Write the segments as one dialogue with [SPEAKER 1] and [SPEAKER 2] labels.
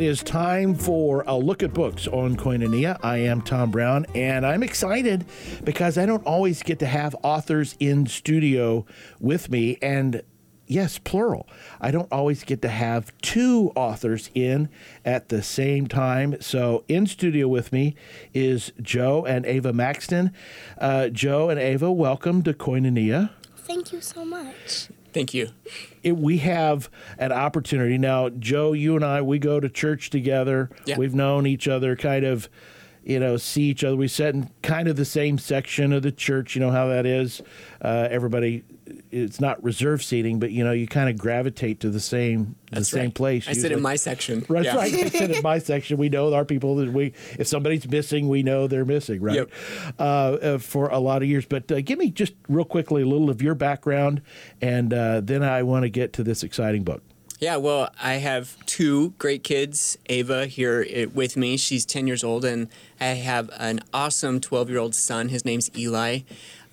[SPEAKER 1] It is time for a look at books on Koinonia. I am Tom Brown, and I'm excited because I don't always get to have authors in studio with me, and yes, plural. I don't always get to have two authors in at the same time. So, in studio with me is Joe and Ava Makston. Uh, Joe and Ava, welcome to Koinonia.
[SPEAKER 2] Thank you so much.
[SPEAKER 3] Thank you.
[SPEAKER 1] It, we have an opportunity now. Joe, you and I, we go to church together.
[SPEAKER 3] Yeah.
[SPEAKER 1] We've known each other, kind of, you know, see each other. We sit in kind of the same section of the church. You know how that is. Uh, everybody, it's not reserved seating, but you know, you kind of gravitate to the same
[SPEAKER 3] That's
[SPEAKER 1] the same place.
[SPEAKER 3] I sit in my section.
[SPEAKER 1] Right,
[SPEAKER 3] Yeah.
[SPEAKER 1] right. They sit in my section. We know our people that we. If somebody's missing, we know they're missing. Right.
[SPEAKER 3] Yep.
[SPEAKER 1] Uh, uh, for a lot of years, but uh, give me just real quickly a little of your background, and uh, then I want to get to this exciting book.
[SPEAKER 3] Yeah, well, I have two great kids. Ava here with me. She's 10 years old, and I have an awesome 12 year old son. His name's Eli.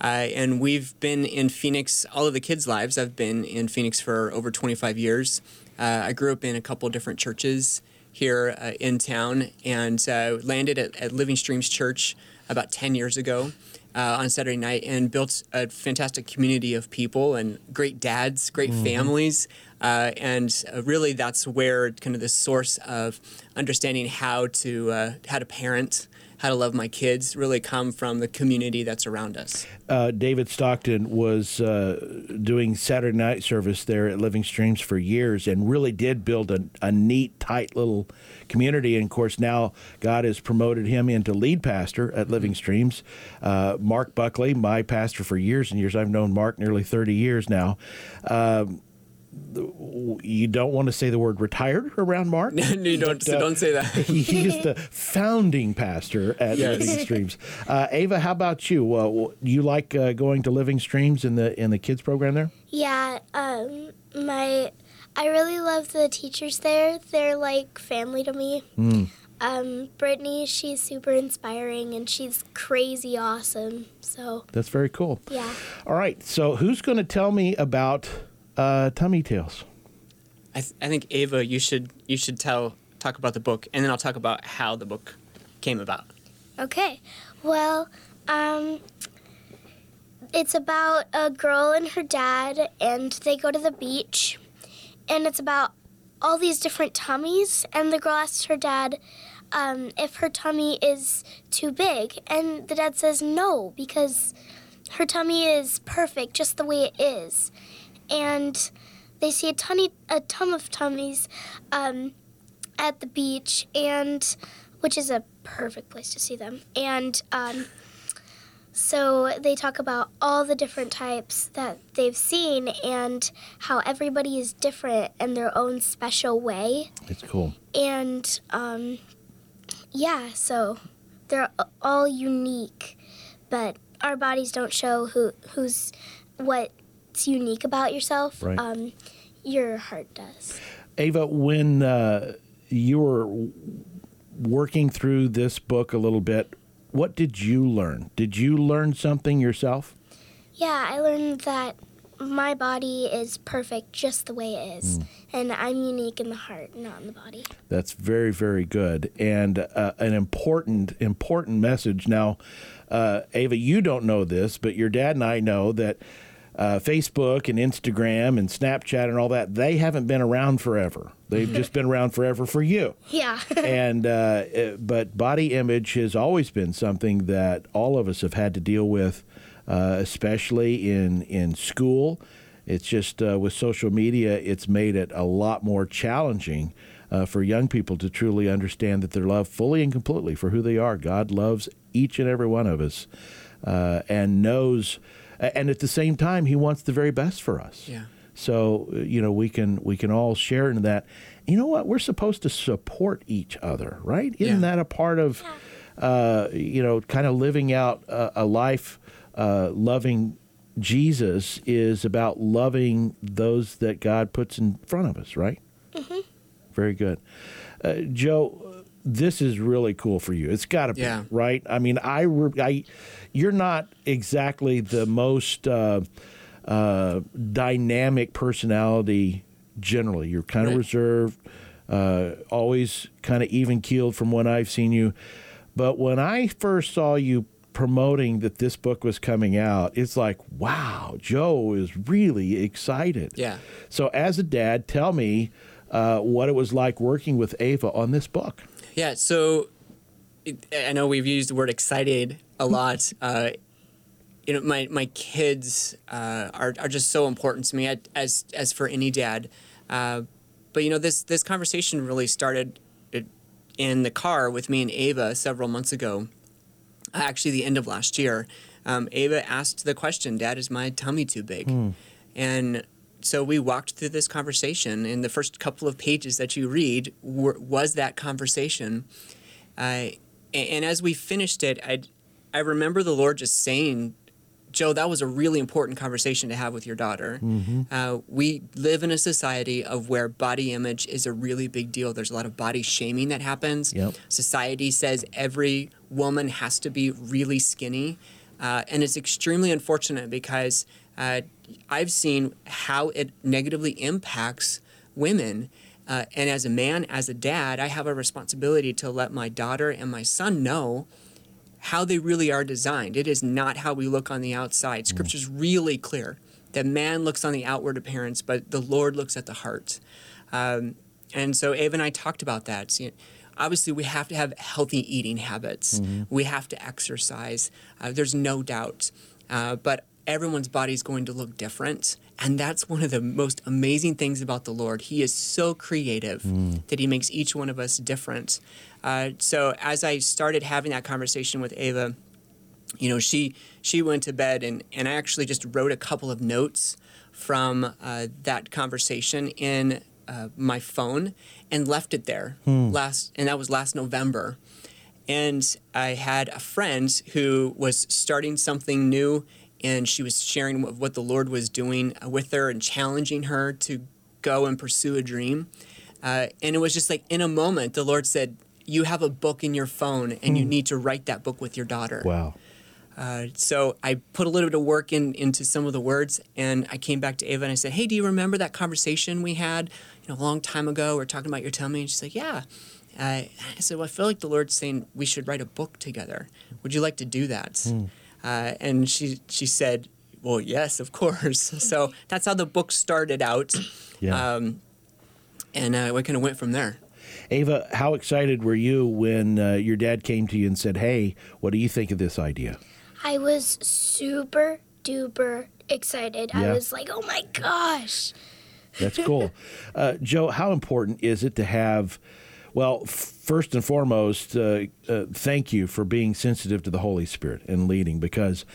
[SPEAKER 3] Uh, and we've been in Phoenix all of the kids' lives. I've been in Phoenix for over 25 years. Uh, I grew up in a couple different churches here uh, in town and uh, landed at, at Living Streams Church about 10 years ago. Uh, on Saturday night and built a fantastic community of people and great dads, great families. Uh, and uh, really, that's where kind of the source of understanding how to uh, how to parent, how to love my kids, really come from the community that's around us.
[SPEAKER 1] uh, David Stockton was uh, doing Saturday night service there at Living Streams for years and really did build a, a neat, tight little community. And of course, now God has promoted him into lead pastor at Living Streams. Uh, Mark Buckley, my pastor for years and years, I've known Mark nearly 30 years now. Um, you don't want to say the word retired around Mark.
[SPEAKER 3] you don't, so
[SPEAKER 1] uh,
[SPEAKER 3] don't say that.
[SPEAKER 1] he is the founding pastor at
[SPEAKER 3] Yes.
[SPEAKER 1] Living Streams. Uh, Ava, how about you? Uh, you like uh, going to Living Streams in the in the kids program there?
[SPEAKER 2] Yeah, um, my I really love the teachers there. They're like family to me. Um, Brittany, she's super inspiring and she's crazy awesome. So
[SPEAKER 1] That's very cool.
[SPEAKER 2] yeah,
[SPEAKER 1] All right, so who's going to tell me about uh, Tummy Tales?
[SPEAKER 3] I, th- I think Ava, you should you should tell talk about the book, and then I'll talk about how the book came about.
[SPEAKER 2] okay. Well, um, it's about a girl and her dad, and they go to the beach, and it's about all these different tummies, and the girl asks her dad um, if her tummy is too big, and the dad says no because her tummy is perfect just the way it is, and they see a tummy, a ton of tummies um, at the beach, and which is a perfect place to see them, and. Um, so they talk about all the different types that they've seen and how everybody is different in their own special way.
[SPEAKER 1] It's cool.
[SPEAKER 2] And um, yeah, so they're all unique, but our bodies don't show who who's what's unique about yourself.
[SPEAKER 1] Right.
[SPEAKER 2] Um, your heart does.
[SPEAKER 1] Ava, when uh, you were working through this book a little bit, what did you learn? Did you learn something yourself?
[SPEAKER 2] Yeah, I learned that my body is perfect just the way it is, and I'm unique in the heart, not in the body.
[SPEAKER 1] That's very, very good, and uh, an important, important message. Now, uh, Ava, you don't know this, but your dad and I know that uh, Facebook and Instagram and Snapchat and all that—they haven't been around forever. They've just been around forever for you.
[SPEAKER 2] Yeah.
[SPEAKER 1] and uh, uh, but body image has always been something that all of us have had to deal with, uh, especially in in school. It's just uh, with social media, it's made it a lot more challenging uh, for young people to truly understand that they're loved fully and completely for who they are. God loves each and every one of us, uh, and knows, and at the same time, He wants the very best for us.
[SPEAKER 3] Yeah.
[SPEAKER 1] So uh, you know we can we can all share in that. You know what? We're supposed to support each other, right? Isn't
[SPEAKER 3] Yeah.
[SPEAKER 1] that a part of uh, you know kind of living out a, a life uh, loving Jesus is about loving those that God puts in front of us, right? Mm-hmm. Very good, uh, Joe. This is really cool for you. It's got to be
[SPEAKER 3] Yeah.
[SPEAKER 1] right. I mean, I, re- I, you're not exactly the most uh, uh, dynamic personality generally. You're kind of
[SPEAKER 3] Right.
[SPEAKER 1] reserved. uh, always kind of even keeled from what I've seen you. But when I first saw you promoting that this book was coming out, it's like, wow, Joe is really excited.
[SPEAKER 3] Yeah.
[SPEAKER 1] So, as a dad, tell me uh, what it was like working with Ava on this book.
[SPEAKER 3] Yeah. So it, I know we've used the word excited a lot. Uh, you know, my my kids uh, are are just so important to me as as for any dad. Uh, but you know, this this conversation really started in the car with me and Ava several months ago. Actually, the end of last year, um, Ava asked the question, "Dad, is my tummy too big?"
[SPEAKER 1] Hmm.
[SPEAKER 3] And so we walked through this conversation, and the first couple of pages that you read were, was that conversation. Uh, and, as we finished it, I I remember the Lord just saying Joe, that was a really important conversation to have with your daughter.
[SPEAKER 1] Mm-hmm.
[SPEAKER 3] Uh, we live in a society of where body image is a really big deal. There's a lot of body shaming that happens.
[SPEAKER 1] Yep.
[SPEAKER 3] Society says every woman has to be really skinny. Uh, and it's extremely unfortunate because uh, I've seen how it negatively impacts women. Uh, and as a man, as a dad, I have a responsibility to let my daughter and my son know how they really are designed. It is not how we look on the outside.
[SPEAKER 1] Mm.
[SPEAKER 3] Scripture's really clear that man looks on the outward appearance, but the Lord looks at the heart. Um, and so Ava and I talked about that. So, you know, obviously, we have to have healthy eating habits.
[SPEAKER 1] Mm-hmm.
[SPEAKER 3] We have to exercise. Uh, there's no doubt. Uh, but everyone's body is going to look different. And that's one of the most amazing things about the Lord. He is so creative that He makes each one of us different. Uh, so as I started having that conversation with Ava, you know, she she went to bed, and and I actually just wrote a couple of notes from uh, that conversation in uh, my phone and left it there last, and that was last November. And I had a friend who was starting something new, and she was sharing what, the Lord was doing with her and challenging her to go and pursue a dream. Uh, and it was just like in a moment, the Lord said, You have a book in your phone, and you need to write that book with your daughter.
[SPEAKER 1] Wow.
[SPEAKER 3] Uh, so I put a little bit of work in into some of the words, and I came back to Ava and I said, "Hey, do you remember that conversation we had, you know, a long time ago? We are talking about your tummy." And she's like, "Yeah." Uh, I said, "Well, I feel like the Lord's saying we should write a book together. Would you like to do that?" Uh, and she she said, "Well, yes, of course." so that's how the book started out,
[SPEAKER 1] Yeah.
[SPEAKER 3] um, and uh, we kind of went from there.
[SPEAKER 1] Ava, how excited were you when uh, your dad came to you and said, "Hey, what do you think of this idea?"
[SPEAKER 2] I was super duper excited.
[SPEAKER 1] Yeah.
[SPEAKER 2] I was like, oh my gosh.
[SPEAKER 1] That's cool. uh, Joe, how important is it to have? Well, first and foremost, uh, uh, thank you for being sensitive to the Holy Spirit and leading, because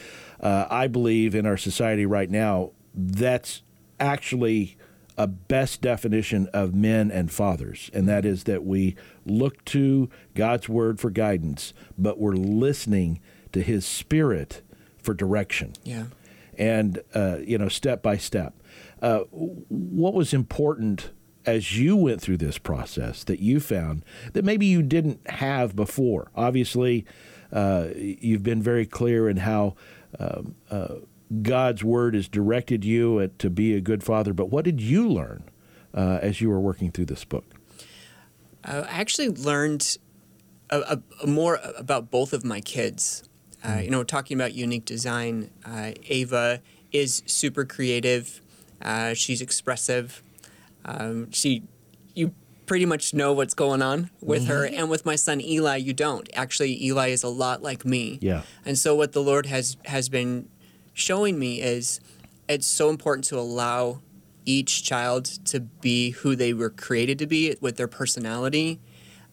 [SPEAKER 1] uh, I believe in our society right now that's actually a best definition of men and fathers, and that is that we look to God's word for guidance, but we're listening to His Spirit for direction
[SPEAKER 3] Yeah.
[SPEAKER 1] and uh, you know step by step. Uh, what was important as you went through this process that you found that maybe you didn't have before? Obviously, uh, you've been very clear in how. Um, uh, God's word has directed you at, to be a good father, but what did you learn uh, as you were working through this book?
[SPEAKER 3] I actually learned a, a, more about both of my kids. Uh, you know, talking about unique design, uh, Ava is super creative. Uh, she's expressive. Um, she, you pretty much know what's going on with her, and with my son Eli, you don't. Actually, Eli is a lot like me.
[SPEAKER 1] Yeah.
[SPEAKER 3] And so, what the Lord has has been showing me is it's so important to allow each child to be who they were created to be with their personality,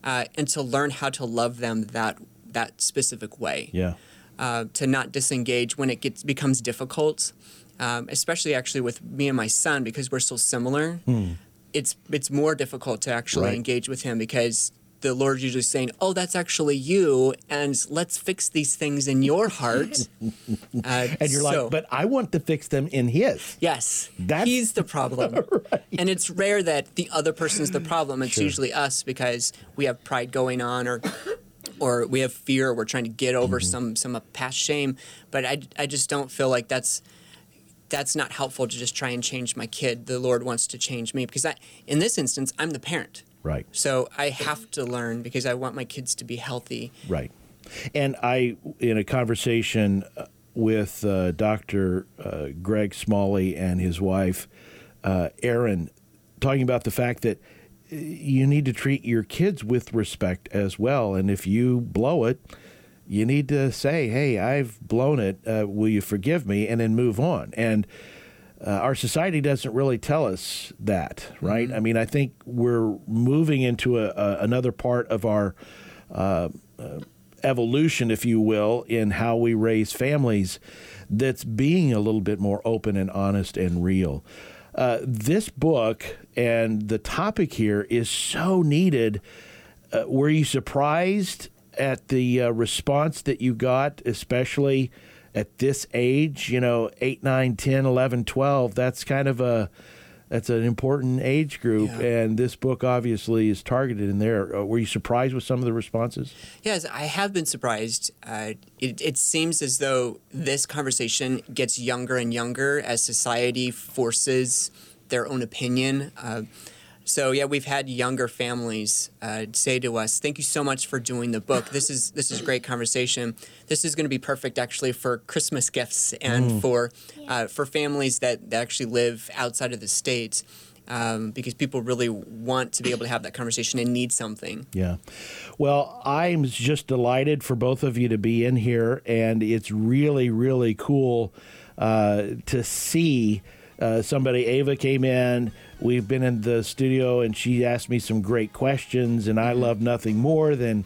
[SPEAKER 3] uh, and to learn how to love them that that specific way.
[SPEAKER 1] Yeah.
[SPEAKER 3] Uh, to not disengage when it gets becomes difficult, um, especially actually with me and my son because we're so similar. It's it's more difficult to actually
[SPEAKER 1] Right.
[SPEAKER 3] engage with him because the Lord's usually saying, "Oh, that's actually you," and let's fix these things in your heart. Uh,
[SPEAKER 1] And you're
[SPEAKER 3] so-
[SPEAKER 1] like, but I want to fix them in His.
[SPEAKER 3] Yes,
[SPEAKER 1] That's-
[SPEAKER 3] he's the problem, and it's rare that the other person's the problem. It's usually us because we have pride going on, or or we have fear. Or we're trying to get over
[SPEAKER 1] Mm-hmm.
[SPEAKER 3] some some past shame. But I I just don't feel like that's that's not helpful to just try and change my kid. The Lord wants to change me because I, in this instance, I'm the parent.
[SPEAKER 1] Right.
[SPEAKER 3] So I have to learn because I want my kids to be healthy.
[SPEAKER 1] Right. And I, in a conversation uh, with uh, Dr. Uh, Greg Smalley and his wife, uh, Erin, talking about the fact that uh, you need to treat your kids with respect as well. And if you blow it, you need to say, hey, I've blown it. Uh, will you forgive me? And then move on. And uh, our society doesn't really tell us that, right? Mm-hmm. I mean, I think we're moving into a, a another part of our uh, uh, evolution, if you will, in how we raise families that's being a little bit more open and honest and real. Uh, this book and the topic here is so needed. Uh, were you surprised at the uh, response that you got, especially at this age? You know, 8, 9, 10, 11, 12. That's kind of a that's an important age group, yeah. and this book obviously is targeted in there. Uh, were you surprised with some of the responses?
[SPEAKER 3] Yes, I have been surprised. Uh, it, it, seems as though this conversation gets younger and younger as society forces their own opinion. Uh, so yeah, we've had younger families uh, say to us, "Thank you so much for doing the book. This is this is great conversation. This is going to be perfect actually for Christmas gifts and mm. for uh, for families that, that actually live outside of the states." Um, because people really want to be able to have that conversation and need something.
[SPEAKER 1] Yeah. Well, I'm just delighted for both of you to be in here, and it's really, really cool uh, to see uh, somebody, Ava, came in. We've been in the studio, and she asked me some great questions, and I mm-hmm. love nothing more than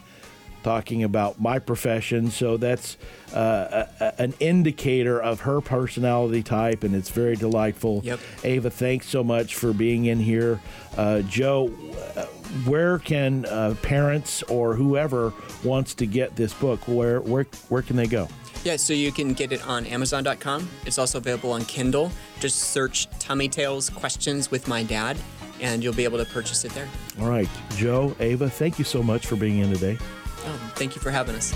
[SPEAKER 1] talking about my profession. So that's uh, a, an indicator of her personality type, and it's very delightful.
[SPEAKER 3] Yep.
[SPEAKER 1] Ava, thanks so much for being in here. Uh, Joe, uh, where can uh, parents or whoever wants to get this book? Where where where can they go?
[SPEAKER 3] Yeah, so you can get it on Amazon.com. It's also available on Kindle. Just search Tummy Tales Questions with My Dad, and you'll be able to purchase it there.
[SPEAKER 1] All right. Joe, Ava, thank you so much for being in today.
[SPEAKER 3] Oh, thank you for having us.